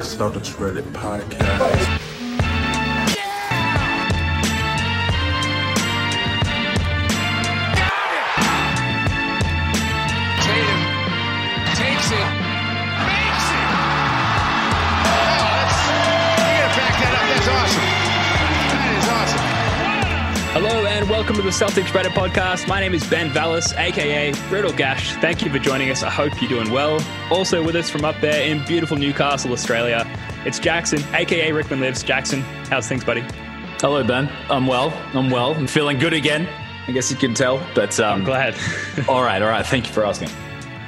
Celtics Reddit podcast. The Celtics Reddit podcast. My name is Ben Vallis, aka Brittle Gash. Thank you for joining us. I hope you're doing well. Also with us from up there in beautiful Newcastle, Australia, it's Jackson, aka Rickman Lives. Jackson, how's things, buddy? Hello, Ben. I'm well. I'm well. I'm feeling good again. I guess you can tell. But um, I'm glad. all right, all right. Thank you for asking.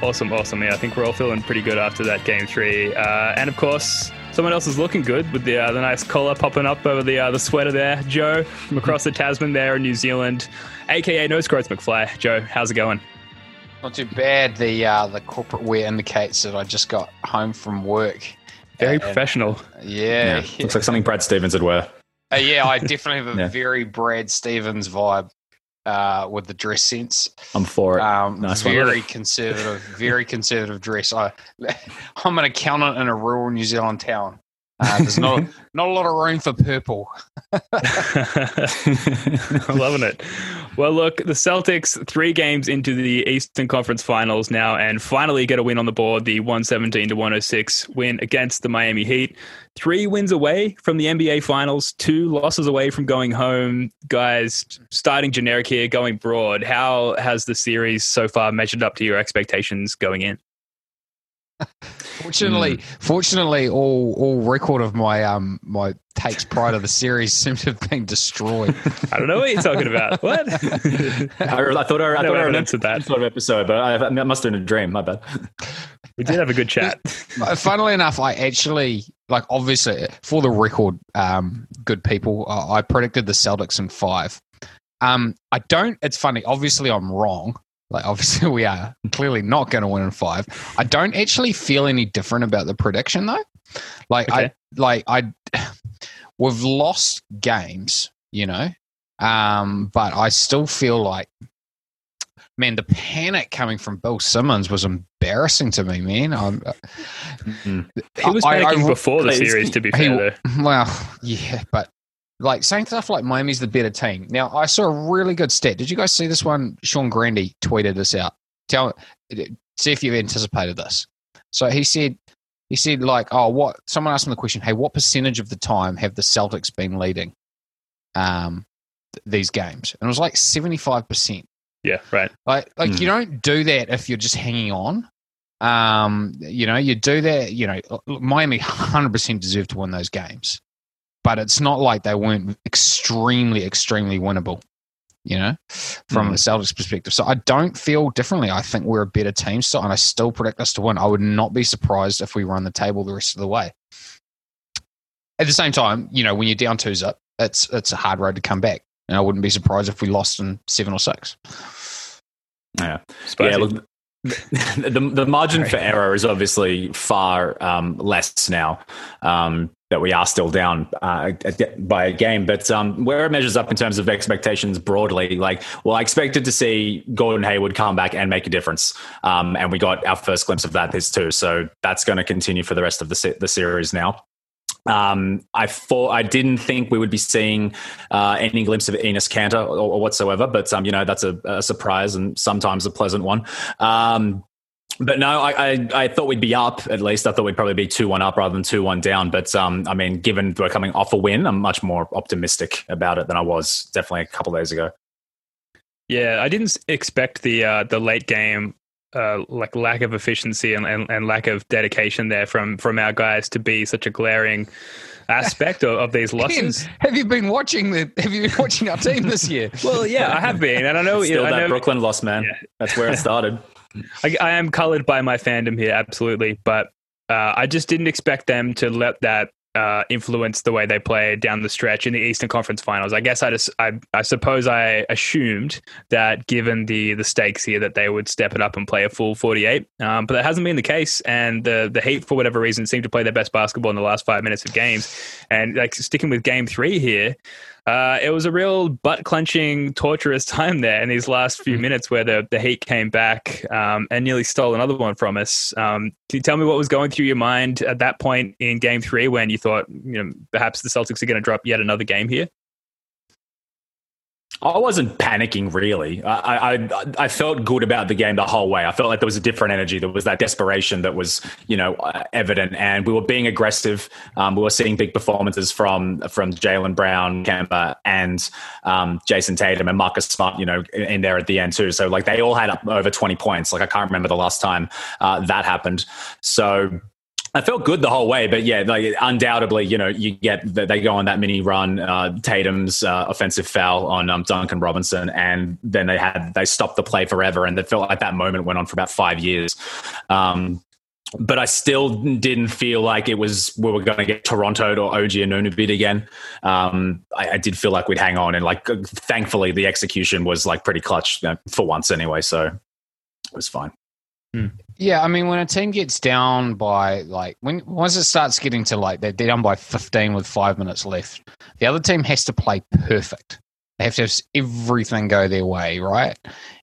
awesome, awesome. Yeah, I think we're all feeling pretty good after that game three. Uh, and of course, someone else is looking good with the uh, the nice collar popping up over the uh, the sweater there. Joe from across the Tasman there in New Zealand, aka No Scroats McFly. Joe, how's it going? Not too bad. The uh, the corporate wear indicates that I just got home from work. Very And- professional. Yeah, Yeah, looks like something Brad Stevens would wear. Uh, yeah. I definitely have a Yeah. very Brad Stevens vibe uh, with the dress sense. I'm for it. Um, Nice one. very conservative, very conservative dress. I, I'm an accountant in a rural New Zealand town. Uh, there's not not a lot of room for purple. Loving it. Well, look, the Celtics three games into the Eastern Conference Finals now, and finally get a win on the board. The one seventeen to one hundred six win against the Miami Heat. Three wins away from the NBA Finals. Two losses away from going home. Guys, starting generic here, going broad. How has the series so far measured up to your expectations going in? Fortunately, fortunately, all all record of my um my takes prior to the series seem to have been destroyed. I don't know what you're talking about. What? I, I thought I, I No thought I evidence remembered that. sort of episode, but I, I must have been a dream. My bad. we did have a good chat. Funnily enough, I actually like obviously for the record, um, good people. Uh, I predicted the Celtics in five. Um, I don't. It's funny. Obviously, I'm wrong. Like obviously, we are clearly not going to win in five. I don't actually feel any different about the prediction though. Like I like I, we've lost games, you know, um, but I still feel like. Man, the panic coming from Bill Simmons was embarrassing to me, man. I'm, He was I- I- panicking before the series, to be He- fair. though. well, yeah, but like saying stuff like Miami's the better team. Now, I saw a really good stat. Did you guys see this one? Sean Grande tweeted this out. Tell, see if you've anticipated this. So he said, he said like, oh, what? Someone asked him the question, hey, what percentage of the time have the Celtics been leading, um, th- these games? And it was like seventy five percent. Yeah, right. Like, like Mm. you don't do that if you're just hanging on. Um, you know, you do that. You know, Miami hundred percent deserve to win those games, but it's not like they weren't extremely, extremely winnable. You know, from Mm. a Celtics perspective. So I don't feel differently. I think we're a better team still, and I still predict us to win. I would not be surprised if we run the table the rest of the way. At the same time, you know, when you're down two zip, it's it's a hard road to come back, and I wouldn't be surprised if we lost in seven or six. Yeah. Spicy. Yeah, look, the, the margin for error is obviously far um, less now um, that we are still down uh, by a game. But um, where it measures up in terms of expectations broadly, like, well, I expected to see Gordon Hayward come back and make a difference. Um, and we got our first glimpse of that this too. So that's going to continue for the rest of the, se- the series now. Um, I thought I didn't think we would be seeing uh, any glimpse of Enes Kanter or, or whatsoever, but um, you know that's a, a surprise and sometimes a pleasant one. Um, but no, I, I, I thought we'd be up at least. I thought we'd probably be two one up rather than two one down. But um, I mean, given we're coming off a win, I'm much more optimistic about it than I was definitely a couple days ago. Yeah, I didn't expect the uh, the late game uh, like lack of efficiency and, and, and lack of dedication there from from our guys to be such a glaring aspect of, of these losses. Ken, have you been watching the? Have you been watching our team this year? Well, yeah, I have been, and I know, Still I that know Brooklyn loss, man. Yeah. That's where it started. I, I am colored by my fandom here, absolutely, but uh, I just didn't expect them to let that uh, influence the way they play down the stretch in the Eastern Conference Finals. I guess I just, I, I suppose I assumed that given the the stakes here, that they would step it up and play a full forty eight. Um, but that hasn't been the case, and the the Heat, for whatever reason, seem to play their best basketball in the last five minutes of games. And like sticking with Game Three here. Uh, it was a real butt clenching, torturous time there in these last few minutes where the, the Heat came back um, and nearly stole another one from us. Um, can you tell me what was going through your mind at that point in game three when you thought, you know, perhaps the Celtics are going to drop yet another game here? I wasn't panicking really. I, I I felt good about the game the whole way. I felt like there was a different energy. There was that desperation that was you know uh, evident, and we were being aggressive. Um, we were seeing big performances from from Jaylen Brown, Kemba, and um, Jayson Tatum, and Marcus Smart. You know, in there at the end too. So like they all had over twenty points. Like I can't remember the last time uh, that happened. So I felt good the whole way, but yeah, like undoubtedly, you know, you get they go on that mini run, uh, Tatum's uh, offensive foul on um, Duncan Robinson, and then they had they stopped the play forever, and it felt like that moment went on for about five years. Um, but I still didn't feel like it was we were going to get Toronto or OG Anunoby again. Um, I, I, did feel like we'd hang on, and like thankfully the execution was like pretty clutch you know, for once anyway, so it was fine. Hmm. Yeah, I mean, when a team gets down by like when once it starts getting to like they're down by fifteen with five minutes left, the other team has to play perfect. They have to have everything go their way, right?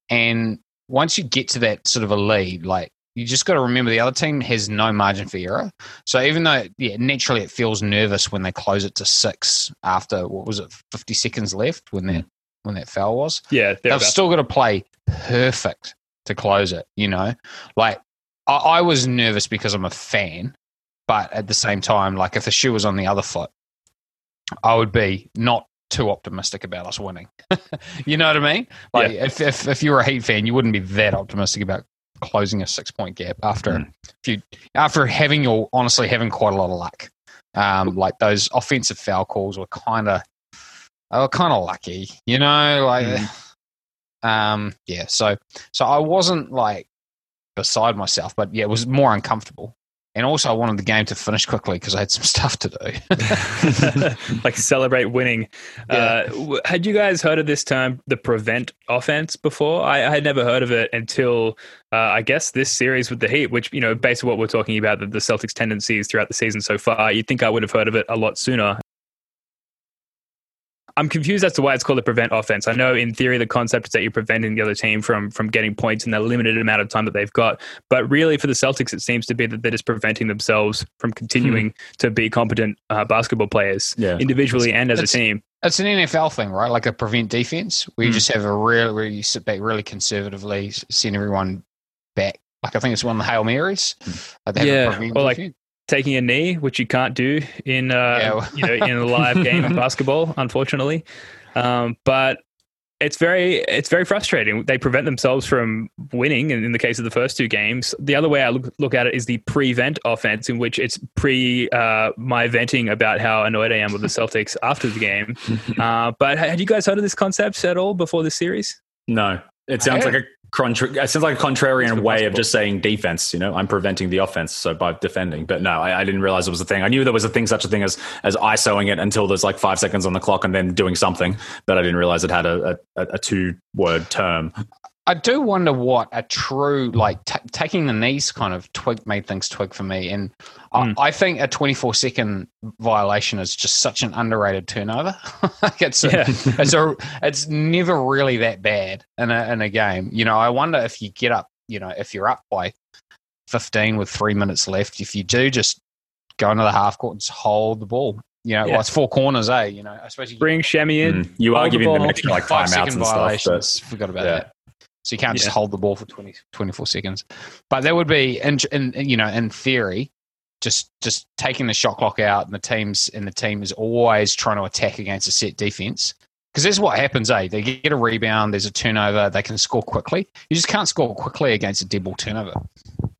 And once you get to that sort of a lead, like you just got to remember the other team has no margin for error. So even though, yeah, naturally it feels nervous when they close it to six after what was it, fifty seconds left when that when that foul was. Yeah, they've still got to play perfect to close it. You know, like I, I, was nervous because I'm a fan, but at the same time, like if the shoe was on the other foot, I would be not too optimistic about us winning. you know what I mean? Like yeah. if, if if you were a Heat fan, you wouldn't be that optimistic about closing a six point gap after mm. you after having your honestly having quite a lot of luck. Um, like those offensive foul calls were kind of they were kind of lucky, you know, like. Mm um, yeah, so so I wasn't like beside myself, but yeah, it was more uncomfortable. And also, I wanted the game to finish quickly because I had some stuff to do. like celebrate winning. Yeah. Uh, had you guys heard of this term, the prevent offense, before? I, I had never heard of it until uh, I guess this series with the Heat, which you know, based on what we're talking about, the, the Celtics' tendencies throughout the season so far. You'd think I would have heard of it a lot sooner. I'm confused as to why it's called a prevent offense. I know in theory the concept is that you're preventing the other team from from getting points in the limited amount of time that they've got. But really, for the Celtics, it seems to be that they're just preventing themselves from continuing hmm. to be competent uh, basketball players yeah. individually and as a team. That's an NFL thing, right? Like a prevent defense, where you hmm. just have a real, where you sit back really conservatively, send everyone back. Like I think it's one of the hail marys. Hmm. yeah, or like taking a knee, which you can't do in uh, yeah. you know in a live game of basketball, unfortunately. Um, but it's very it's very frustrating. They prevent themselves from winning. And in the case of the first two games, the other way I look, look at it is the prevent offense, in which it's pre uh, my venting about how annoyed I am with the Celtics after the game. Uh, but had you guys heard of this concept at all before this series? No, it sounds like a contra- it sounds like a contrarian way of just saying defense. You know, I'm preventing the offense, so by defending. But no, I, I, didn't realize it was a thing. I knew there was a thing, such a thing as as ISOing it until there's like five seconds on the clock and then doing something. But I didn't realize it had a, a, a two word term. I do wonder what a true like t- taking the knees kind of twig made things twig for me, and mm. I, hmm. I, think a 24 second violation is just such an underrated turnover. like it's a, yeah. it's a it's never really that bad in a in a game. You know, I wonder if you get up, you know, if you're up by 15 with three minutes left, if you do just go into the half court and just hold the ball. You know, yeah. well, it's four corners, eh? You know, especially bring Semi in. Mm. You are giving them extra like timeouts and violations. stuff. But, Forgot about yeah. that. So you can't yeah. just hold the ball for 20, 24 seconds. But that would be, in, in, you know, in theory, just just taking the shot clock out, and the teams and the team is always trying to attack against a set defense. Because that's what happens, eh? They get a rebound, there's a turnover, they can score quickly. You just can't score quickly against a dead ball turnover.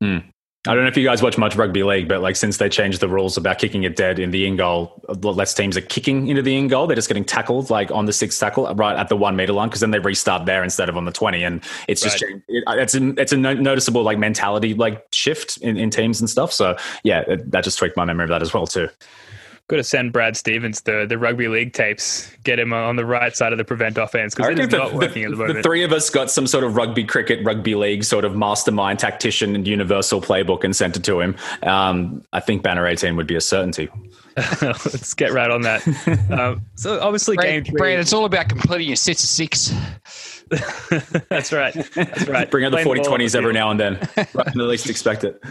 Mm. I don't know if you guys watch much rugby league, but like since they changed the rules about kicking it dead in the in goal, less teams are kicking into the in goal. They're just getting tackled like on the sixth tackle right at the one meter line because then they restart there instead of on the twenty, and it's just right. it, it's a it's a noticeable like mentality like shift in, in teams and stuff. So yeah, it, that just tweaked my memory of that as well too. Got to send Brad Stevens the, the rugby league tapes. Get him on the right side of the prevent offense because I it is reckon not working the, at the the three of us got some sort of rugby, cricket, rugby league sort of mastermind tactician and universal playbook and sent it to him. Um, I think Banner 18 would be a certainty. Let's get right on that. Um, so obviously, game Brad, three. Brad, it's all about completing your sets of six. that's right. That's right. Bring out the Playing ball on 40 20s every now and then. Right, at least expect it.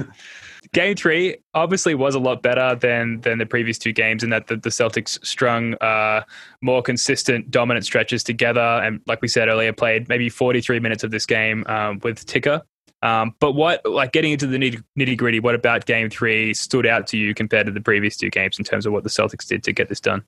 Game three obviously was a lot better than than the previous two games in that the, the Celtics strung uh, more consistent, dominant stretches together, and like we said earlier, played maybe 43 minutes of this game um, with Ticker. Um, but what, like getting into the nitty gritty, what about game three stood out to you compared to the previous two games in terms of what the Celtics did to get this done?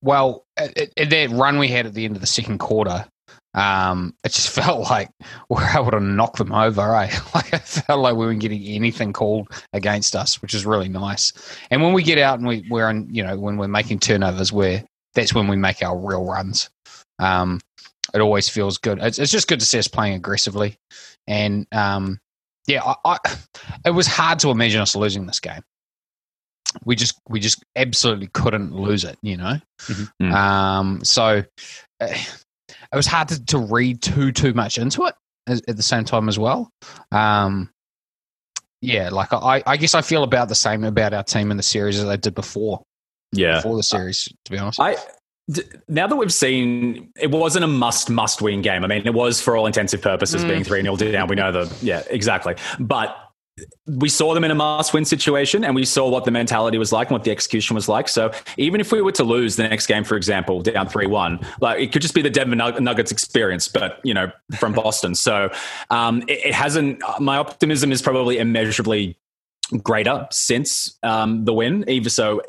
Well, at, at that run we had at the end of the second quarter, um, it just felt like we were able to knock them over. Eh? Like it felt like we weren't getting anything called against us, which is really nice. And when we get out and we, we're in, you know, when we're making turnovers, where that's when we make our real runs. Um, it always feels good. It's, it's just good to see us playing aggressively, and um, yeah, I, I, it was hard to imagine us losing this game. We just we just absolutely couldn't lose it, you know. Mhm. Um, so uh, it was hard to, to read too too much into it at, at the same time as well. Um, yeah, like I, I guess I feel about the same about our team in the series as I did before Yeah. before the series. To be honest, I now that we've seen it wasn't a must must win game. I mean, it was for all intensive purposes being three 0 down. We know the yeah exactly, but we saw them in a must win situation, and we saw what the mentality was like and what the execution was like. So even if we were to lose the next game, for example, down three one, like it could just be the Denver Nuggets experience, but you know from Boston. So um, it, it hasn't. My optimism is probably immeasurably greater since um, the win. Even so,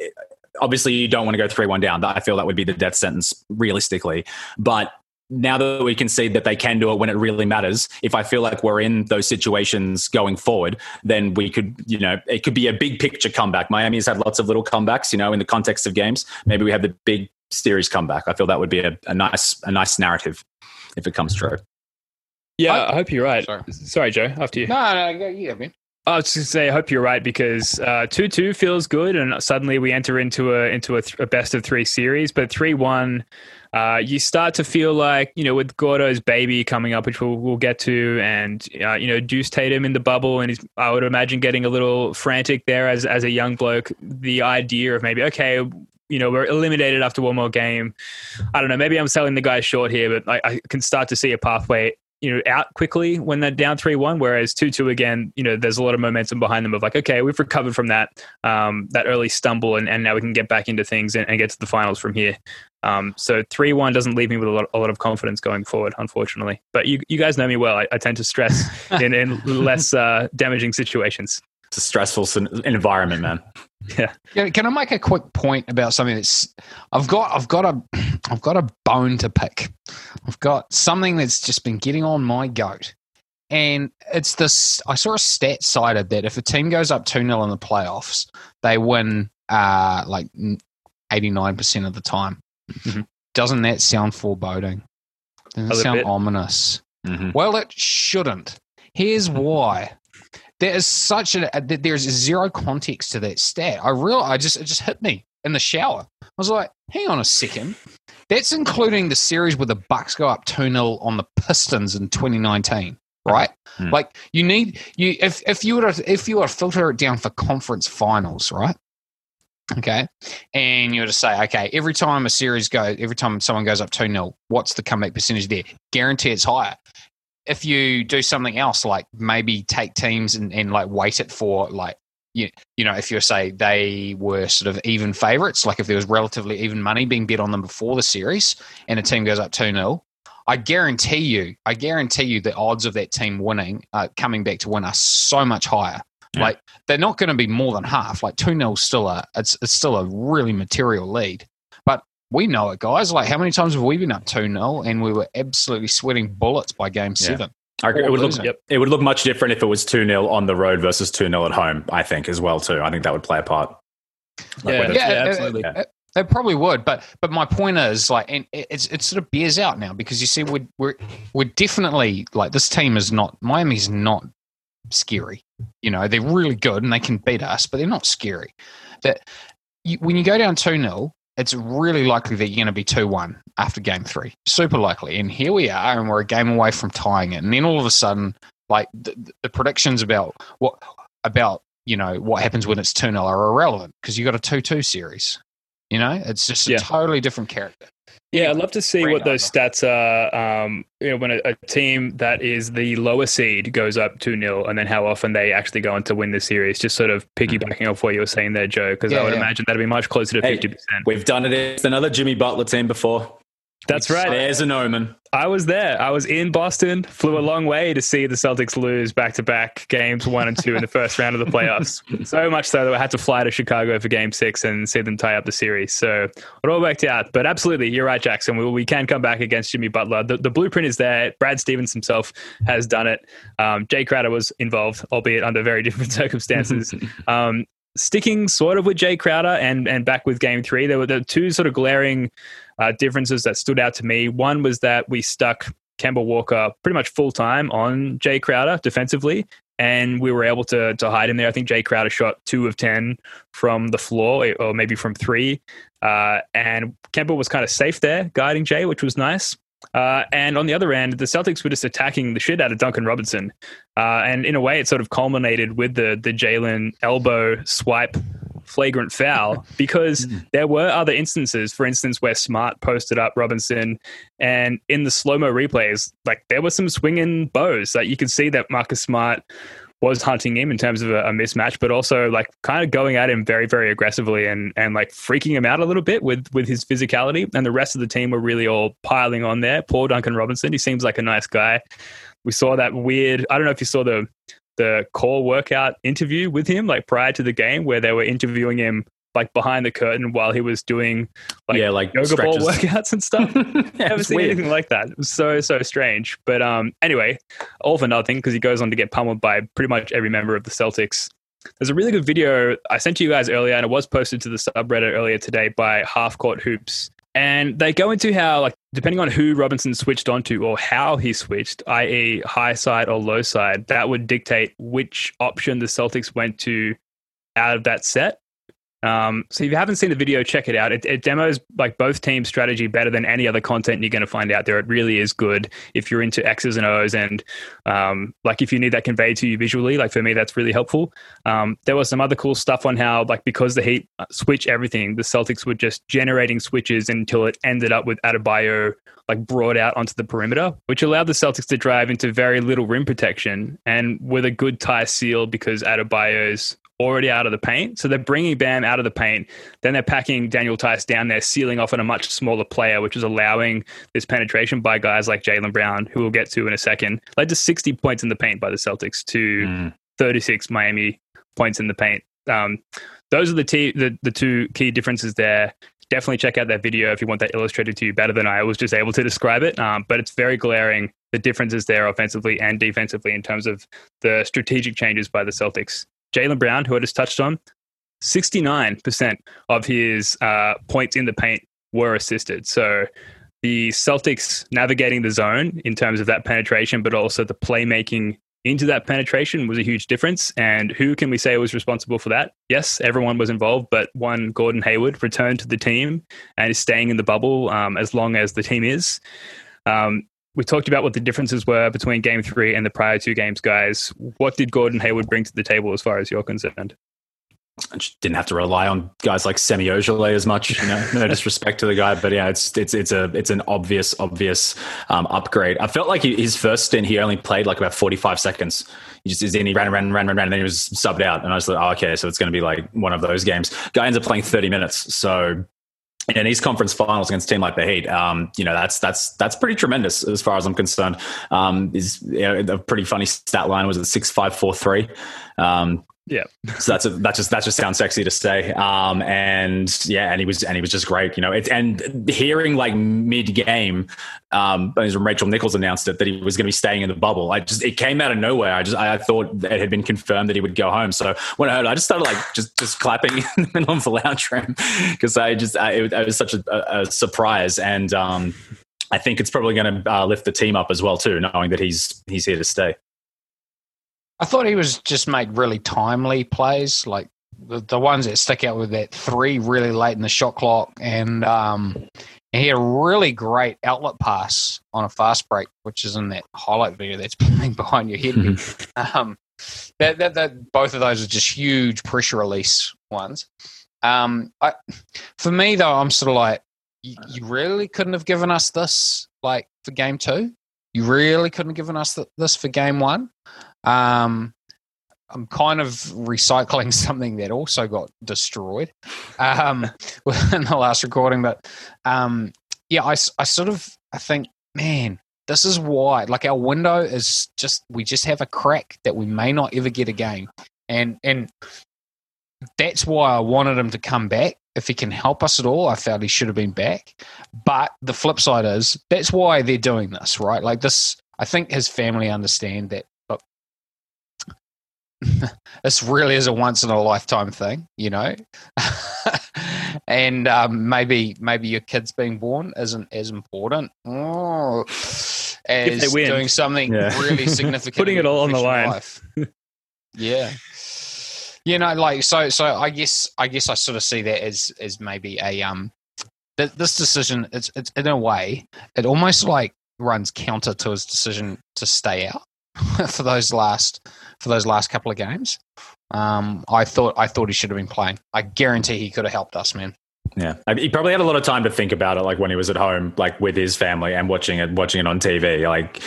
obviously you don't want to go 3-1 down. I feel that would be the death sentence realistically. But now that we can see that they can do it when it really matters, if I feel like we're in those situations going forward, then we could, you know, it could be a big picture comeback. Miami's had lots of little comebacks, you know, in the context of games. Maybe we have the big series comeback. I feel that would be a, a nice a nice narrative if it comes true. Yeah, I- I, hope you're right. Sorry. Sorry, Joe. After you. no, no, yeah, yeah, man. I was just gonna say, I hope you're right because uh, two two feels good, and suddenly we enter into a into a, th- a best of three series. But three one, uh, you start to feel like you know with Gordo's baby coming up, which we'll, we'll get to, and uh, you know Deuce Tatum in the bubble, and I would imagine getting a little frantic there as as a young bloke. The idea of maybe okay, you know we're eliminated after one more game. I don't know. Maybe I'm selling the guy short here, but I, I can start to see a pathway you know out quickly when they're down three one. Whereas two two again, you know, there's a lot of momentum behind them of like, okay, we've recovered from that um, that early stumble, and, and now we can get back into things and, and get to the finals from here. Um, so three one doesn't leave me with a lot, a lot of confidence going forward, unfortunately. But you you guys know me well. I, I tend to stress in, in less uh, damaging situations. It's a stressful environment, man. Yeah. Can, can I make a quick point about something that's I've got I've got a I've got a bone to pick. I've got something that's just been getting on my goat. And it's this I saw a stat cited that if a team goes up 2 0 in the playoffs, they win uh like 89% of the time. Mhm. Doesn't that sound foreboding? Doesn't it sound bit. ominous? Mhm. Well, it shouldn't. Here's why. There is such a a- there's zero context to that stat. I real I just it just hit me in the shower. I was like, hang on a second. That's including the series where the Bucks go up 2-0 on the Pistons in 2019, right? Hmm. Like you need you if if you were to if you were to filter it down for conference finals, right? Okay. And you were to say, okay, every time a series goes, every time someone goes up 2 0, what's the comeback percentage there? Guarantee it's higher. If you do something else, like maybe take teams and, and like weight it for like, you, you know, if you say they were sort of even favorites, like if there was relatively even money being bet on them before the series and a team goes up 2 0, I guarantee you, I guarantee you the odds of that team winning, uh, coming back to win are so much higher. Yeah. Like they're not going to be more than half. Like 2 0 still a, it's, it's still a really material lead. But we know it, guys. Like how many times have we been up 2 0 and we were absolutely sweating bullets by game Yeah. seven? I reckon it would look. Yep. it would look much different if it was 2-0 on the road versus 2-0 at home, I think, as well too. I think that would play a part. Like Yeah. whether- Yeah, it- absolutely. It, it- it probably would, but but my point is like, and it- it's it sort of bears out now because you see we're we're we're definitely like this team is not Miami's not scary. You know, they're really good and they can beat us, but they're not scary. That you, when you go down 2 0, it's really likely that you're going to be 2 1 after game three. Super likely. And here we are, and we're a game away from tying it. And then all of a sudden, like the, the predictions about what, about, you know, what happens when it's 2 0 are irrelevant because you've got a 2 2 series. You know, it's just a Yeah. totally different character. Yeah, I'd love to see what those stats are. Um, you know, when a, a team that is the lower seed goes up 2 0, and then how often they actually go on to win the series. Just sort of piggybacking off what you were saying there, Joe, because I would yeah. imagine that'd be much closer to Hey, 50%. We've done it against another Jimmy Butler team before. That's right. There's an omen. I was there. I was in Boston, flew a long way to see the Celtics lose back to back games one and two in the first round of the playoffs. so much so that I had to fly to Chicago for game six and see them tie up the series. So it all worked out. But absolutely, you're right, Jackson. We, we can come back against Jimmy Butler. The, the blueprint is there. Brad Stevens himself has done it. Um, Jay Crowder was involved, albeit under very different circumstances. um, sticking sort of with Jay Crowder and and back with game three, there were the two sort of glaring uh, differences that stood out to me. One was that we stuck Kemba Walker pretty much full time on Jay Crowder defensively, and we were able to to hide him there. I think Jay Crowder shot two of ten from the floor, or maybe from three, uh, and Kemba was kind of safe there guiding Jay, which was nice. Uh, and on the other end, the Celtics were just attacking the shit out of Duncan Robinson, uh, and in a way, it sort of culminated with the the Jaylen elbow swipe flagrant foul because hmm. there were other instances, for instance, where Smart posted up Robinson, and in the slow mo replays, like there were some swinging bows that you could see that Marcus Smart was hunting him in terms of a, a mismatch, but also like kind of going at him very, very aggressively and and like freaking him out a little bit with with his physicality. And the rest of the team were really all piling on there. Poor Duncan Robinson, he seems like a nice guy. We saw that weird. I don't know if you saw the the core workout interview with him, like prior to the game, where they were interviewing him like behind the curtain while he was doing like yeah, like yoga ball workouts and stuff. yeah, Never seen weird. anything like that. It was so so strange. But um, anyway, all for nothing because he goes on to get pummeled by pretty much every member of the Celtics. There's a really good video I sent to you guys earlier, and it was posted to the subreddit earlier today by Half Court Hoops. And they go into how, like, depending on who Robinson switched onto or how he switched, i.e., high side or low side, that would dictate which option the Celtics went to out of that set. Um, so if you haven't seen the video, check it out. It, it demos like both teams' strategy better than any other content you're going to find out there. It really is good if you're into X's and O's and um, like if you need that conveyed to you visually. Like for me, that's really helpful. Um, there was some other cool stuff on how like because the Heat uh, switch everything, the Celtics were just generating switches until it ended up with Adebayo like brought out onto the perimeter, which allowed the Celtics to drive into very little rim protection and with a good tie seal because Adebayo's already out of the paint. So they're bringing Bam out of the paint. Then they're packing Daniel Theis down there, sealing off on a much smaller player, which is allowing this penetration by guys like Jaylen Brown, who we'll get to in a second. Led to 60 points in the paint by the Celtics to Mm. 36 Miami points in the paint. Um, those are the, t- the the two key differences there. Definitely check out that video if you want that illustrated to you better than I was just able to describe it. Um, but it's very glaring the differences there offensively and defensively in terms of the strategic changes by the Celtics. Jaylen Brown, who I just touched on, 69% of his uh, points in the paint were assisted. So the Celtics navigating the zone in terms of that penetration, but also the playmaking into that penetration was a huge difference. And who can we say was responsible for that? Yes, everyone was involved, but one Gordon Hayward returned to the team and is staying in the bubble um, as long as the team is. Um, we talked about what the differences were between game three and the prior two games, guys. What did Gordon Hayward bring to the table as far as you're concerned? I just didn't have to rely on guys like Semi Ojeleye as much. You know, no disrespect to the guy, but yeah, it's it's it's a it's an obvious obvious um, upgrade. I felt like he, his first stint he only played like about forty five seconds. He just is in, he ran ran ran ran ran, and then he was subbed out, and I was like, oh, okay, so it's going to be like one of those games. Guy ends up playing thirty minutes, so. In East Conference Finals against a team like the Heat, um, you know that's that's that's pretty tremendous as far as I'm concerned. Um, is you know, a pretty funny stat line was at six five four three. Um, Yeah. so that's a, that just that just sounds sexy to say. Um, and yeah, and he was and he was just great. You know, it, and hearing like mid game, um, Rachel Nichols announced it that he was going to be staying in the bubble. I just it came out of nowhere. I just I thought it had been confirmed that he would go home. So when I heard, it, I just started like just just clapping in the middle of the lounge room because I just I, it, it was such a, a, a surprise and. Um, I think it's probably going to uh, lift the team up as well too, knowing that he's he's here to stay. I thought he was just made really timely plays, like the, the ones that stick out with that three really late in the shot clock, and um, and he had a really great outlet pass on a fast break, which is in that highlight video that's playing behind your head. um, that, that, that both of those are just huge pressure release ones. Um, I, for me though, I'm sort of like, you, you really couldn't have given us this like for game two. You really couldn't have given us th- this for game one. Um, I'm kind of recycling something that also got destroyed um, in the last recording, but um, yeah, I, I sort of I think, man, this is why like our window is just we just have a crack that we may not ever get again, and and that's why I wanted him to come back. If he can help us at all, I felt he should have been back. But the flip side is that's why they're doing this, right? Like this, I think his family understand that. This really is a once in a lifetime thing, you know. and um, maybe maybe your kid's being born isn't as important oh, as doing something yeah. really significant. Putting it all on the line. yeah you know like so so i guess i guess i sort of see that as as maybe a um th- this decision it's it's in a way it almost like runs counter to his decision to stay out for those last for those last couple of games. Um i thought i thought he should have been playing. I guarantee he could have helped us man yeah, he probably had a lot of time to think about it, like when he was at home, like with his family and watching it, watching it on TV. Like,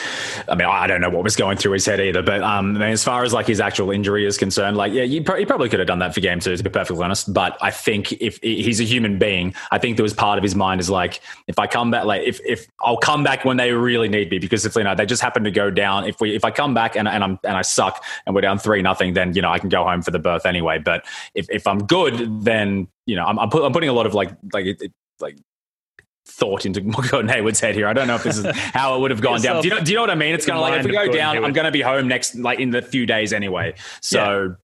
I mean, I don't know what was going through his head either, but um, I mean, as far as like his actual injury is concerned, like, yeah, you he probably could have done that for game two, to be perfectly honest. But I think if he's a human being, I think there was part of his mind is like, if I come back, like, if if I'll come back when they really need me, because if you know they just happen to go down, if we if I come back and and I'm and I suck and we're down three nothing, then you know I can go home for the birth anyway. But if if I'm good, then you know, I'm, I'm, put, I'm putting a lot of like, like, it, like thought into Gordon Hayward's head here. I don't know if this is how it would have gone down. Do you know, do you know what I mean? It's kind of like if we go down, Hayward. I'm going to be home next, like in the few days anyway. So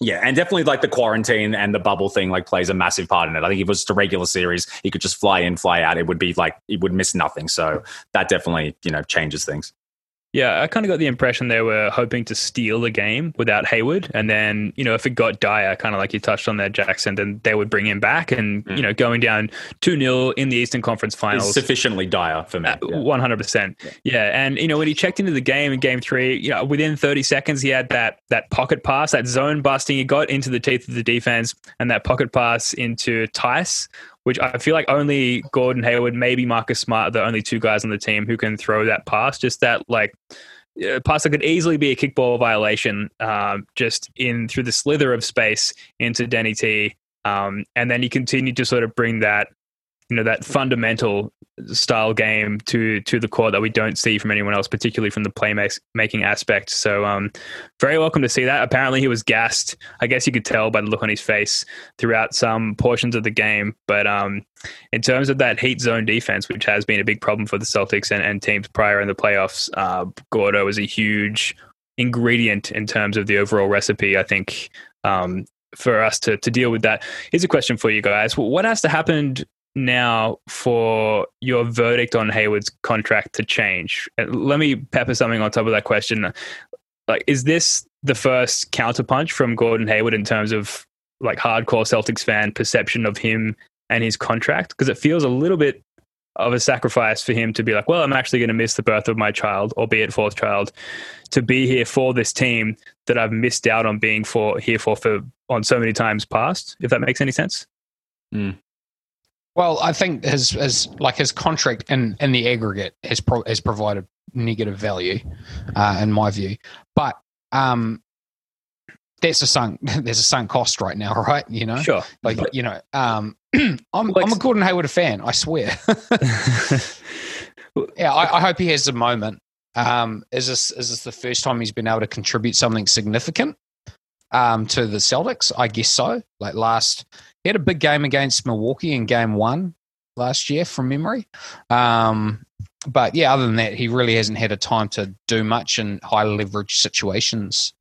yeah. yeah. and definitely like the quarantine and the bubble thing like plays a massive part in it. I think if it was just a regular series, he could just fly in, fly out. It would be like, it would miss nothing. So that definitely, you know, changes things. Yeah, I kind of got the impression they were hoping to steal the game without Hayward, and then you know if it got dire, kind of like you touched on there, Jackson, then they would bring him back, and mm. you know going down two 0 in the Eastern Conference Finals, it's sufficiently dire for me. One hundred percent, yeah. And you know when he checked into the game in Game Three, you know within thirty seconds he had that that pocket pass, that zone busting. He got into the teeth of the defense, and that pocket pass into Theis which I feel like only Gordon Hayward, maybe Marcus Smart, are the only two guys on the team who can throw that pass. Just that like pass that could easily be a kickball violation, um, just in through the slither of space into Denny T. Um, and then he continued to sort of bring that you know that fundamental style game to to the court that we don't see from anyone else, particularly from the playmaking aspect. So, um, very welcome to see that. Apparently, he was gassed. I guess you could tell by the look on his face throughout some portions of the game. But um, in terms of that heat zone defense, which has been a big problem for the Celtics and, and teams prior in the playoffs, uh, Gordo was a huge ingredient in terms of the overall recipe. I think um, for us to, to deal with that. Here's a question for you guys. What has to happen now for your verdict on Hayward's contract to change? Uh, let me pepper something on top of that question. Like, is this the first counterpunch from Gordon Hayward in terms of like hardcore Celtics fan perception of him and his contract? Because it feels a little bit of a sacrifice for him to be like, well, I'm actually going to miss the birth of my child, albeit fourth child, to be here for this team that I've missed out on being for here for for on so many times past. If that makes any sense. Mm. Well, I think his his like his contract in in the aggregate has pro, has provided negative value, uh, in my view. But um, that's a sunk there's a sunk cost right now, right? You know, sure. Like you know, um, I'm I'm a Gordon Hayward fan. I swear. yeah, I, I, hope he has a moment. Um, is this is this the first time he's been able to contribute something significant um, to the Celtics? I guess so. Like last he had a big game against Milwaukee in game one last year from memory. Um, but yeah, other than that, he really hasn't had a time to do much in high leverage situations.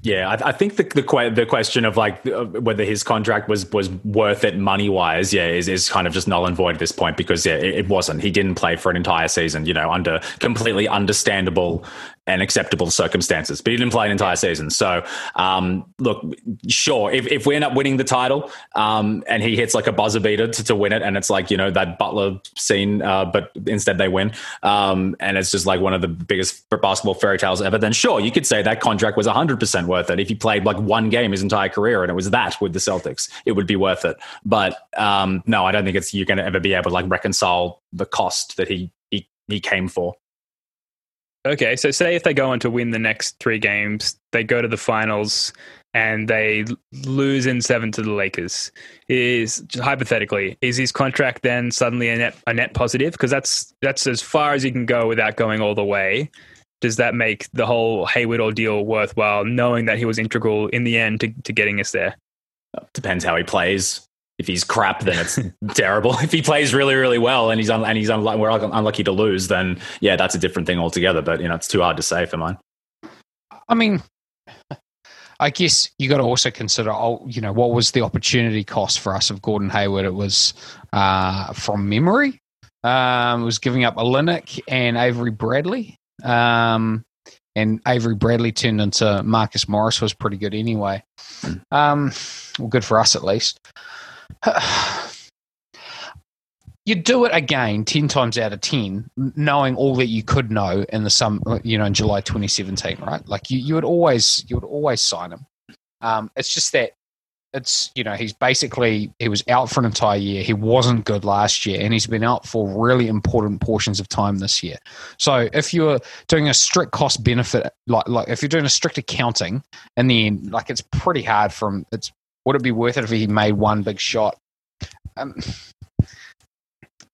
Yeah, I, I, think the, the the question of like uh, whether his contract was was worth it money wise, yeah, is, is kind of just null and void at this point because yeah, it, it, wasn't. He didn't play for an entire season, you know, under completely understandable and acceptable circumstances, but he didn't play an entire season. So, um, look, sure, if, if we end up winning the title um, and he hits like a buzzer beater to, to, win it, and it's like, you know, that Butler scene, uh, but instead they win, um, and it's just like one of the biggest basketball fairy tales ever, then sure, you could say that contract was 100% worth it. If he played like one game his entire career and it was that with the Celtics, it would be worth it. But um, no, I don't think it's you're going to ever be able to like reconcile the cost that he, he, he came for. Okay, so say if they go on to win the next three games, they go to the finals and they lose in seven to the Lakers. Is hypothetically, is his contract then suddenly a net a net positive? Because that's that's as far as you can go without going all the way. Does that make the whole Hayward ordeal worthwhile, knowing that he was integral in the end to, to getting us there? Depends how he plays if he's crap, then it's terrible. If he plays really, really well and he's un- and he's unlucky, we're unlucky to lose, then yeah, that's a different thing altogether. But you know, it's too hard to say for mine. I mean, I guess you got to also consider, oh, you know, what was the opportunity cost for us of Gordon Hayward? It was uh, from memory. Um, it was giving up Olynyk and Avery Bradley. Um, and Avery Bradley turned into Marcus Morris was pretty good anyway. Hmm. Um, well, good for us at least. you do it again 10 times out of 10 knowing all that you could know in the sum you know in july 2017 right? Like you, you would always you would always sign him. Um, it's just that it's you know he's basically he was out for an entire year. He wasn't good last year and he's been out for really important portions of time this year. So if you're doing a strict cost benefit like like if you're doing a strict accounting and then like it's pretty hard from it's would it be worth it if he made one big shot? Um,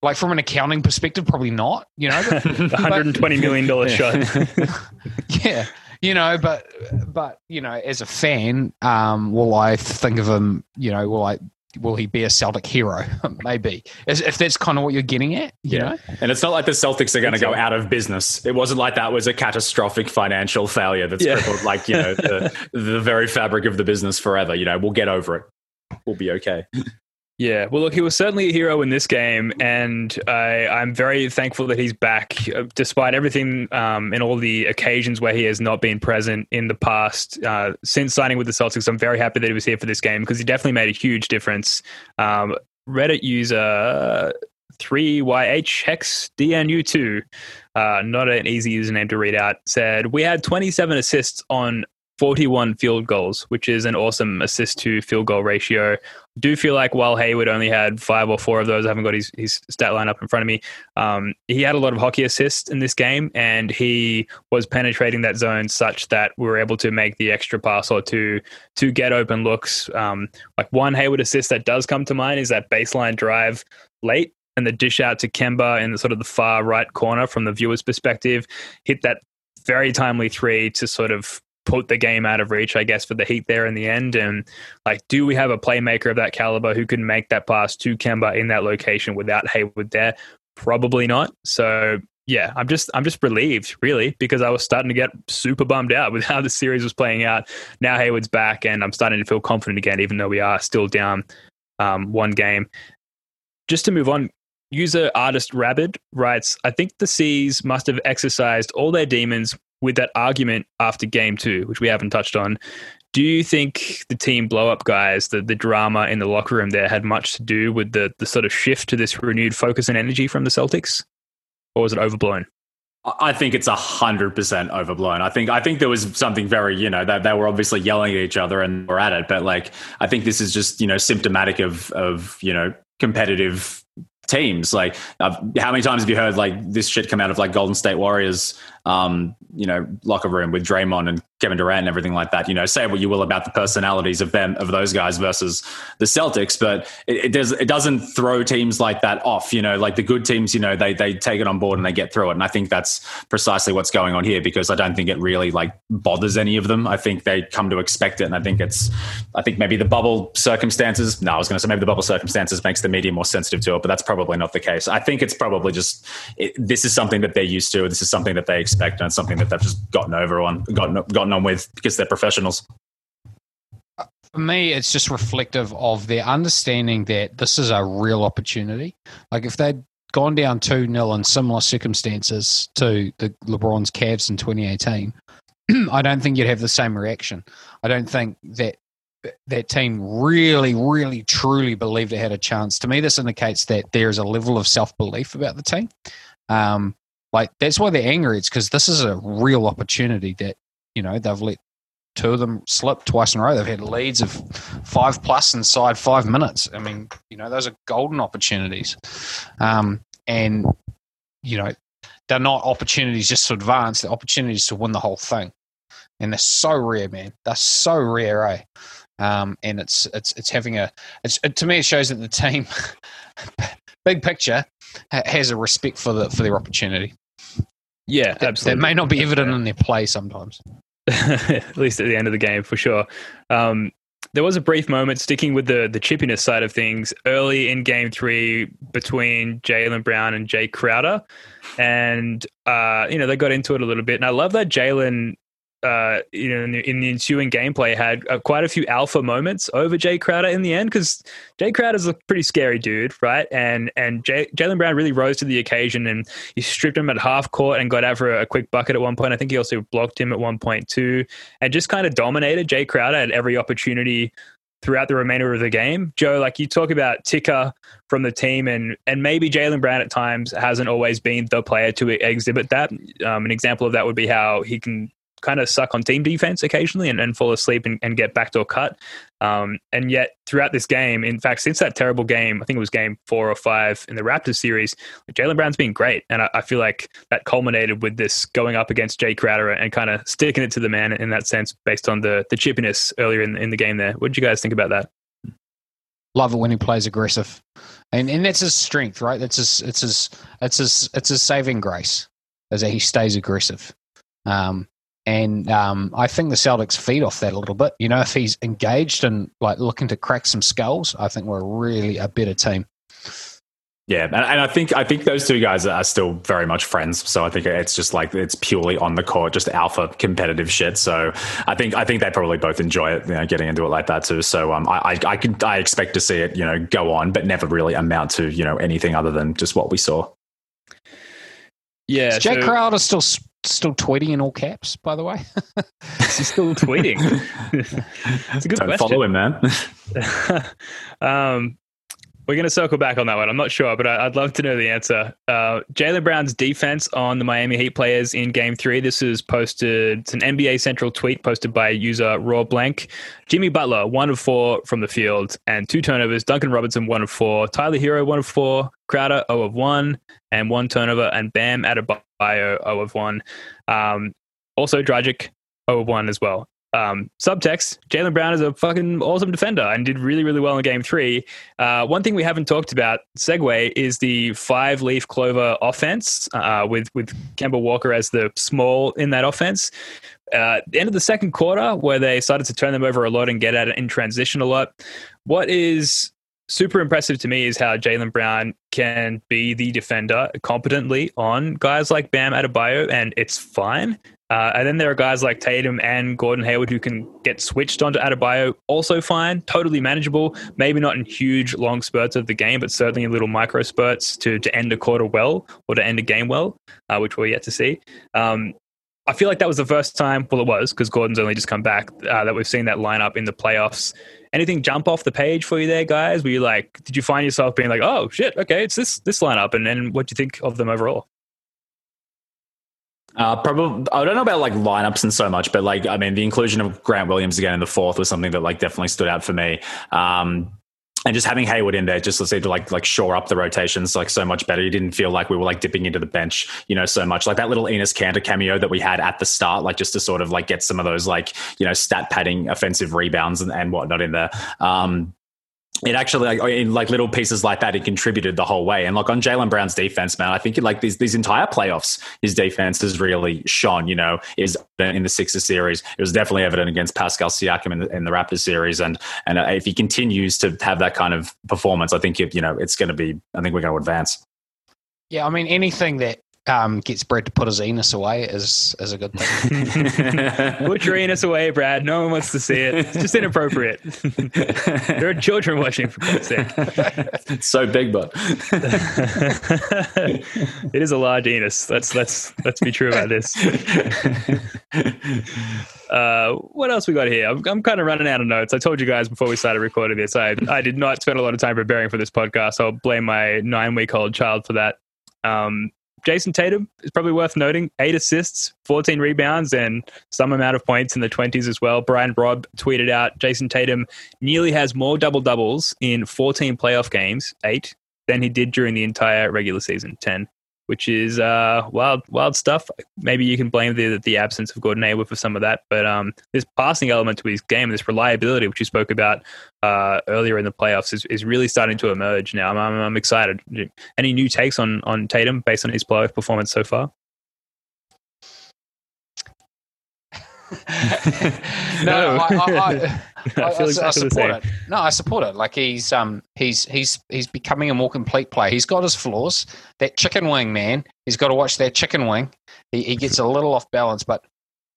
like from an accounting perspective, probably not. You know, the hundred and twenty million dollar shot. yeah, you know, but but you know, as a fan, um, will I think of him? You know, will I will he be a Celtic hero? Maybe. If that's kind of what you're getting at, you yeah. know? And it's not like the Celtics are going to go out of business. It wasn't like that was a catastrophic financial failure that's yeah. crippled, like, you know, the, the very fabric of the business forever. You know, we'll get over it. We'll be okay. Yeah, well, look, he was certainly a hero in this game, and I, I'm very thankful that he's back, uh, despite everything um, and all the occasions where he has not been present in the past. Uh, since signing with the Celtics, I'm very happy that he was here for this game because he definitely made a huge difference. Um, Reddit user 3YH Hex DNU2, uh, not an easy username to read out, said, We had 27 assists on 41 field goals, which is an awesome assist to field goal ratio. Do feel like while Hayward only had five or four of those, I haven't got his, his stat line up in front of me. Um, he had a lot of hockey assists in this game, and he was penetrating that zone such that we were able to make the extra pass or two to get open looks. Um, like one Hayward assist that does come to mind is that baseline drive late and the dish out to Kemba in the sort of the far right corner from the viewer's perspective, hit that very timely three to sort of put the game out of reach, I guess, for the Heat there in the end. And like, do we have a playmaker of that caliber who can make that pass to Kemba in that location without Hayward there? Probably not. So yeah, I'm just I'm just relieved, really, because I was starting to get super bummed out with how the series was playing out. Now Hayward's back, and I'm starting to feel confident again, even though we are still down um, one game. Just to move on, user artist Rabid writes, I think the C's must have exercised all their demons with that argument after game two, which we haven't touched on, do you think the team blow up guys, the, the drama in the locker room there had much to do with the, the sort of shift to this renewed focus and energy from the Celtics? Or was it overblown? I think it's a hundred percent overblown. I think I think there was something very, you know, that they were obviously yelling at each other and were at it, but like I think this is just, you know, symptomatic of of, you know, competitive teams. Like, how many times have you heard like this shit come out of like Golden State Warriors, um, you know, locker room with Draymond and Kevin Durant and everything like that? You know, say what you will about the personalities of them of those guys versus the Celtics, but it, it does it doesn't throw teams like that off. You know, like the good teams, you know, they they take it on board and they get through it. And I think that's precisely what's going on here because I don't think it really like bothers any of them. I think they come to expect it, and I think it's, I think maybe the bubble circumstances. No, I was going to say maybe the bubble circumstances makes the media more sensitive to it, but that's probably not the case. I think it's probably just it, this is something that they're used to. This is something that they expect, and it's something that they've just gotten over on, gotten gotten on with because they're professionals. For me, it's just reflective of their understanding that this is a real opportunity. Like if they'd gone down 2 0 in similar circumstances to the LeBron's Cavs in 2018, I don't think you'd have the same reaction. I don't think that that team really, really, truly believed it had a chance. To me, this indicates that there's a level of self belief about the team. Um, like that's why they're angry. It's because this is a real opportunity that you know they've let two of them slip twice in a row. They've had leads of five plus inside five minutes. I mean, you know, those are golden opportunities. Um, and, you know, they're not opportunities just to advance, they're opportunities to win the whole thing. And they're so rare, man. They're so rare, eh? Um, and it's it's it's having a it's it, to me it shows that the team, big picture, has a respect for the for their opportunity. Yeah, that, absolutely. That may not be evident in their play sometimes. at least at the end of the game for sure. Um, there was a brief moment sticking with the the chippiness side of things early in game three between Jaylen Brown and Jae Crowder, and uh, you know they got into it a little bit. And I love that Jaylen uh, you know, in the, in the, ensuing gameplay, had uh, quite a few alpha moments over Jae Crowder in the end because Jae Crowder's a pretty scary dude, right? And and Jaylen Brown really rose to the occasion and he stripped him at half court and got out for a, quick bucket at one point. I think he also blocked him at one point too, and just kind of dominated Jae Crowder at every opportunity throughout the remainder of the game. Joe, like you talk about ticker from the team, and and maybe Jaylen Brown at times hasn't always been the player to exhibit that. Um, an example of that would be how he can kind of suck on team defense occasionally and, and fall asleep and, and get backdoor cut. Um, and yet, throughout this game, in fact, since that terrible game, I think it was game four or five in the Raptors series, Jaylen Brown's been great. And I, I, feel like that culminated with this going up against Jae Crowder and kind of sticking it to the man in that sense based on the, the chippiness earlier in, in the game there. What did you guys think about that? Love it when he plays aggressive. And, and that's his strength, right? That's his, it's his, it's his, it's his saving grace, is that he stays aggressive. Um, and um, I think the Celtics feed off that a little bit. You know, if he's engaged and like looking to crack some skulls, I think we're really a better team. Yeah, and, and, I think I think those two guys are still very much friends. So I think it's just like it's purely on the court, just alpha competitive shit. So I think I think they probably both enjoy it, you know, getting into it like that too. So um, I I, I could I expect to see it, you know, go on, but never really amount to you know anything other than just what we saw. Yeah, Is Jae so, Crowder still still tweeting in all caps, by the way? Is he still tweeting? it's a good Don't question. follow him, man. um, we're going to circle back on that one. I'm not sure, but I, would love to know the answer. Uh, Jaylen Brown's defense on the Miami Heat players in Game Three. This is posted. It's an NBA Central tweet posted by user Raw Blank. Jimmy Butler one of four from the field and two turnovers. Duncan Robinson one of four. Tyler Herro, one of four. Crowder 0 of 1 and one turnover. And Bam Adebayo 0 of 1. Um, also, Dragic 0 of 1 as well. Um, subtext Jaylen Brown is a fucking awesome defender and did really, really well in game three. Uh, one thing we haven't talked about, segue, is the five leaf clover offense uh, with, with Kemba Walker as the small in that offense. Uh, the end of the second quarter, where they started to turn them over a lot and get at it in transition a lot. What is super impressive to me is how Jaylen Brown can be the defender competently on guys like Bam Adebayo, and it's fine. Uh, and then there are guys like Tatum and Gordon Hayward who can get switched onto Adebayo, also fine, totally manageable. Maybe not in huge long spurts of the game, but certainly in little micro spurts to to end a quarter well or to end a game well, uh, which we're yet to see. Um, I feel like that was the first time. Well, it was because Gordon's only just come back uh, that we've seen that lineup in the playoffs. Anything jump off the page for you there, guys? Were you like, did you find yourself being like, oh shit, okay, it's this this lineup, and then what do you think of them overall? Uh, probably, I don't know about like lineups and so much, but like, I mean, the inclusion of Grant Williams again in the fourth was something that like definitely stood out for me. Um, and just having Hayward in there just seemed to like like shore up the rotations like so much better. You didn't feel like we were like dipping into the bench, you know, so much. Like that little Enes Kanter cameo that we had at the start, like just to sort of like get some of those like you know stat padding offensive rebounds and, and whatnot in there. Um, it actually like in like little pieces like that, it contributed the whole way. And like on Jaylen Brown's defense, man, I think like these these entire playoffs, his defense has really shone. You know, is in the Sixers series, it was definitely evident against Pascal Siakam in the, in the Raptors series, and and uh, if he continues to have that kind of performance, I think it, you know it's going to be. I think we're going to advance. Yeah, I mean anything that um, gets Brad to put his anus away is is a good thing. Put your anus away, Brad. No one wants to see it. It's just inappropriate. there are children watching, for God's sake. it's so big, but it is a large anus. Let's let's let's be true about this. Uh, what else we got here? I'm, I'm kind of running out of notes. I told you guys before we started recording this, I I did not spend a lot of time preparing for this podcast. I'll blame my nine week old child for that. Um, Jayson Tatum is probably worth noting. Eight assists, 14 rebounds, and some amount of points in the 20s as well. Brian Robb tweeted out Jayson Tatum nearly has more double doubles in 14 playoff games, eight, than he did during the entire regular season, 10, which is uh, wild, wild stuff. Maybe you can blame the the absence of Gordon Hayward for some of that, but um, this passing element to his game, this reliability, which you spoke about uh, earlier in the playoffs, is, is really starting to emerge now. I'm, I'm, I'm excited. Any new takes on on Tatum based on his playoff performance so far? no, I, I, I, I, feel I exactly the support same. it. No, I support it. Like he's um he's he's he's becoming a more complete player. He's got his flaws. That chicken wing, man. He's got to watch that chicken wing. He, he gets a little off balance, but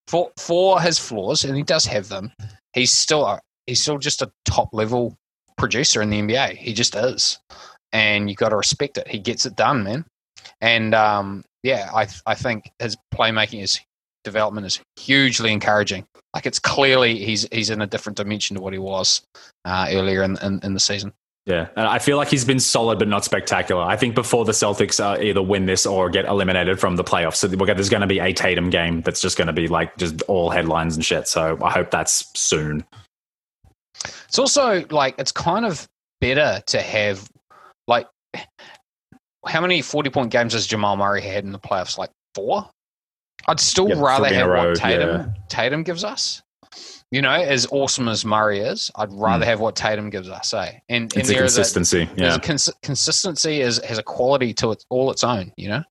for for his flaws, and he does have them, he's still a, he's still just a top level producer in the NBA. He just is, and you got to respect it. He gets it done, man. And um, yeah, I I think his playmaking is development is hugely encouraging. Like it's clearly he's he's in a different dimension to what he was uh, earlier in, in in the season. Yeah, and I feel like he's been solid but not spectacular. I think before the Celtics uh, either win this or get eliminated from the playoffs, so there's going to be a Tatum game that's just going to be like just all headlines and shit. So I hope that's soon. It's also like it's kind of better to have like how many forty point games has Jamal Murray had in the playoffs? Like four. I'd still Yeah, rather three in a have row, what Tatum yeah. Tatum gives us. You know, as awesome as Murray is, I'd rather Hmm. have what Tatum gives us. Eh? And, and It's a there is consistency. there's yeah, a cons- consistency is has a quality to it all its own. You know,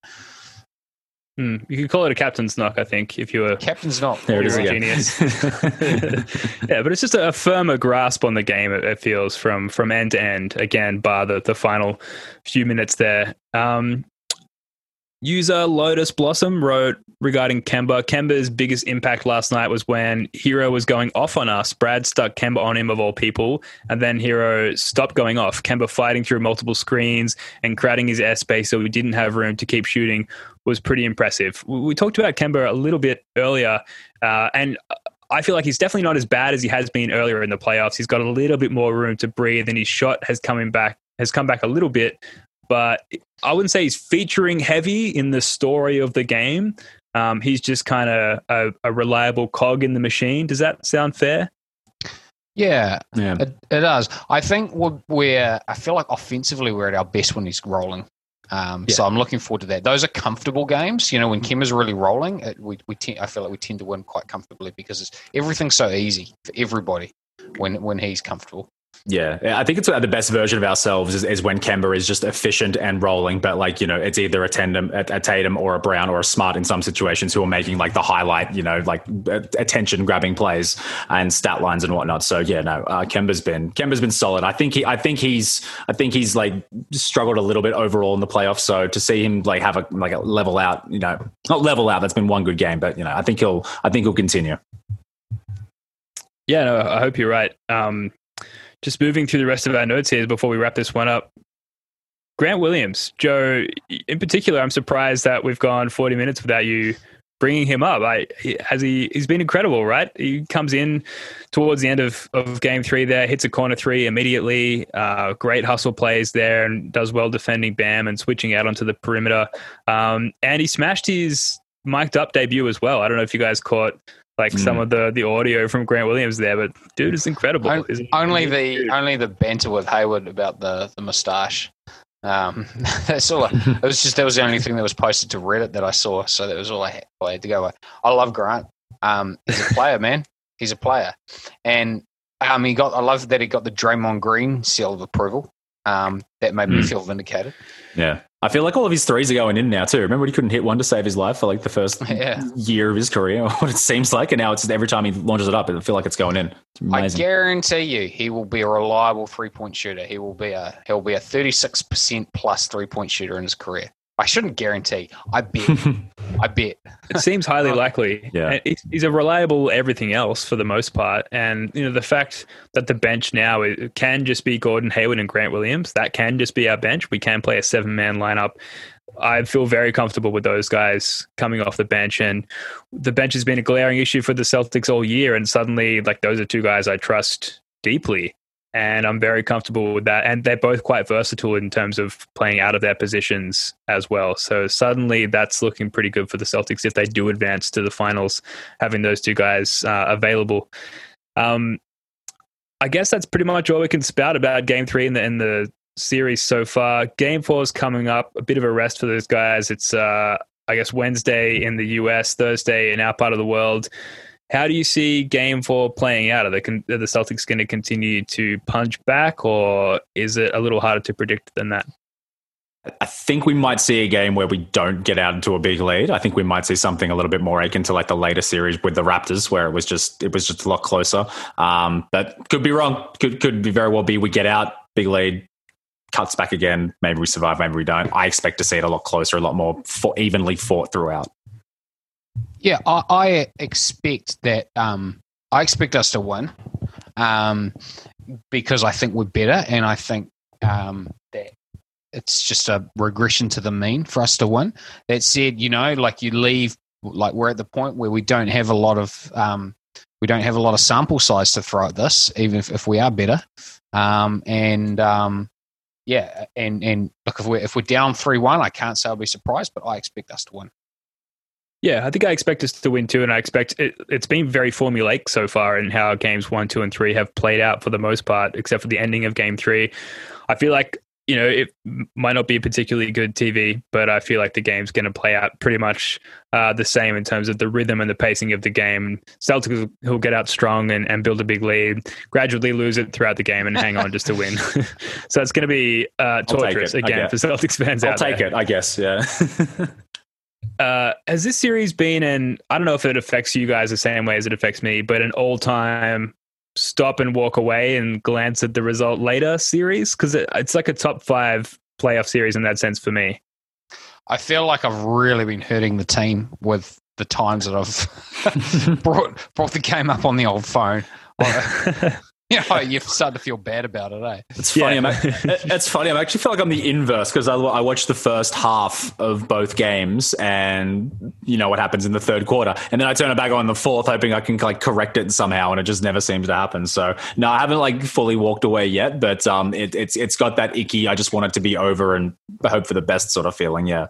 Hmm, you could call it a captain's knock, I think, if you were captain's not. there it is You're a again. genius. yeah, but it's just a, a firmer grasp on the game. It, it feels from from end to end. Again, bar the the final few minutes there. Um, user Lotus Blossom wrote regarding Kemba. Kemba's biggest impact last night was when Herro was going off on us. Brad stuck Kemba on him of all people, and then Herro stopped going off. Kemba fighting through multiple screens and crowding his airspace so we didn't have room to keep shooting was pretty impressive. We, talked about Kemba a little bit earlier, uh, and I feel like he's definitely not as bad as he has been earlier in the playoffs. He's got a little bit more room to breathe, and his shot has coming back has come back a little bit. But I wouldn't say he's featuring heavy in the story of the game. Um, he's just kind of a, a reliable cog in the machine. Does that sound fair? Yeah, yeah. It, it does. I think we're, we're. I feel like offensively we're at our best when he's rolling. Um, So I'm looking forward to that. Those are comfortable games. You know, when Kim is really rolling, it, we we te- I feel like we tend to win quite comfortably because it's, everything's so easy for everybody when when he's comfortable. Yeah, I think it's uh, the best version of ourselves is, is when Kemba is just efficient and rolling, but like you know, it's either a Tatum, a, a Tatum or a Brown or a Smart in some situations who are making like the highlight, you know, like attention grabbing plays and stat lines and whatnot. So yeah, no, uh, Kemba's been Kemba's been solid. I think he, I think he's, I think he's like struggled a little bit overall in the playoffs. So to see him like have a like a level out, you know, not level out. That's been one good game, but you know, I think he'll, I think he'll continue. Yeah, no, I hope you're right. Um, just moving through the rest of our notes here before we wrap this one up. Grant Williams, Joe, in particular, I'm surprised that we've gone 40 minutes without you bringing him up. I, has he? He's been incredible, right? He comes in towards the end of, of game three. There hits a corner three immediately. Uh, great hustle plays there and does well defending Bam and switching out onto the perimeter. Um, and he smashed his mic'd up debut as well. I don't know if you guys caught like some Mm. of the the audio from Grant Williams there, but dude is incredible. On- isn't he? Only the only the banter with Hayward about the the moustache. Um, that's all. I, it was just that was the only thing that was posted to Reddit that I saw. So that was all I had, all I had to go by. I love Grant. Um, he's a player, man. He's a player, and um, he got. I love that he got the Draymond Green seal of approval. Um, that made me Mm. feel vindicated. Yeah. I feel like all of his threes are going in now too. Remember, he couldn't hit one to save his life for like the first Yeah. year of his career, what it seems like. And now it's every time he launches it up, I feel like it's going in. It's I guarantee you, he will be a reliable three point shooter. He will be a he'll be a thirty six percent plus three point shooter in his career. I shouldn't guarantee. I bet. I bet. It seems highly uh, likely. Yeah. He's- he's a reliable everything else for the most part. And, you know, the fact that the bench now is, can just be Gordon Hayward and Grant Williams, that can just be our bench. We can play a seven man lineup. I feel very comfortable with those guys coming off the bench. And the bench has been a glaring issue for the Celtics all year. And suddenly, like, those are two guys I trust deeply. And I'm very comfortable with that. And they're both quite versatile in terms of playing out of their positions as well. So suddenly that's looking pretty good for the Celtics if they do advance to the finals, having those two guys uh, available. Um, I guess that's pretty much all we can spout about game three in the, in the series so far. Game four is coming up, a bit of a rest for those guys. It's, uh, I guess, Wednesday in the US, Thursday in our part of the world. How do you see game four playing out? Are the, are the Celtics going to continue to punch back, or is it a little harder to predict than that? I think we might see a game where we don't get out into a big lead. I think we might see something a little bit more akin to like the later series with the Raptors, where it was just it was just a lot closer. Um, but could be wrong. Could could be very well be we get out big lead, cuts back again. Maybe we survive. Maybe we don't. I expect to see it a lot closer, a lot more for, evenly fought throughout. Yeah, I, I expect that. Um, I expect us to win, um, because I think we're better, and I think um, that it's just a regression to the mean for us to win. That said, you know, like you leave, like we're at the point where we don't have a lot of, um, we don't have a lot of sample size to throw at this, even if, if we are better. Um, and um, yeah, and and look, if we're if we're down three one, I can't say I'll be surprised, but I expect us to win. Yeah, I think I expect us to win too, and I expect it, it's been very formulaic so far in how games one, two, and three have played out for the most part, except for the ending of game three. I feel like you know it might not be a particularly good TV, but I feel like the game's going to play out pretty much uh, the same in terms of the rhythm and the pacing of the game. Celtics will get out strong and, and build a big lead, gradually lose it throughout the game, and hang on just to win. so it's going to be uh, torturous again for. Celtics fans I'll out take there. it, I guess. Yeah. uh, has this series been an I don't know if it affects you guys the same way as it affects me, but an all time stop and walk away and glance at the result later series? Because it, it's like a top five playoff series in that sense for me. I feel like I've really been hurting the team with the times that I've brought brought the game up on the old phone. you know, you start to feel bad about it, eh? It's funny. Yeah. I'm, it's funny. I actually feel like I'm the inverse because I, I watched the first half of both games, and you know what happens in the third quarter, and then I turn it back on the fourth, hoping I can like correct it somehow, and it just never seems to happen. So no, I haven't like fully walked away yet, but um, it, it's it's got that icky. I just want it to be over and hope for the best sort of feeling. Yeah,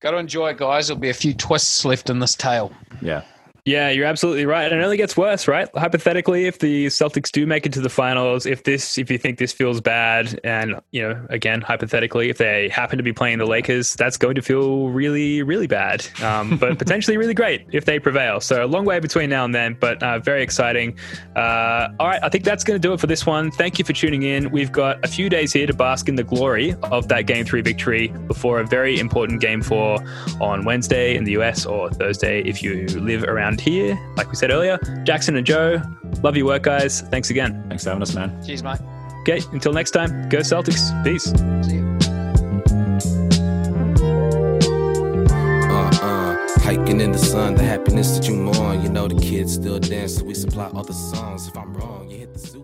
Got to enjoy it, guys. There'll be a few twists left in this tale. yeah. Yeah, you're absolutely right. And it only gets worse, right? Hypothetically, if the Celtics do make it to the finals, if this if you think this feels bad and, you know, again, hypothetically, if they happen to be playing the Lakers, that's going to feel really, really bad. Um, but potentially really great if they prevail. So a long way between now and then, but uh, very exciting. Uh, all right, I think that's going to do it for this one. Thank you for tuning in. We've got a few days here to bask in the glory of that game three victory before a very important game four on Wednesday in the US or Thursday if you live around here. Like we said earlier, Jackson and Joe, love your work, guys. Thanks again. Thanks for having us, man. Cheers, mate. Okay, until next time, go Celtics. Peace. See you. Uh uh, hiking in the sun, the happiness that you mourn. You know the kids still dance, so we supply other songs. If I'm wrong, you hit the zoo.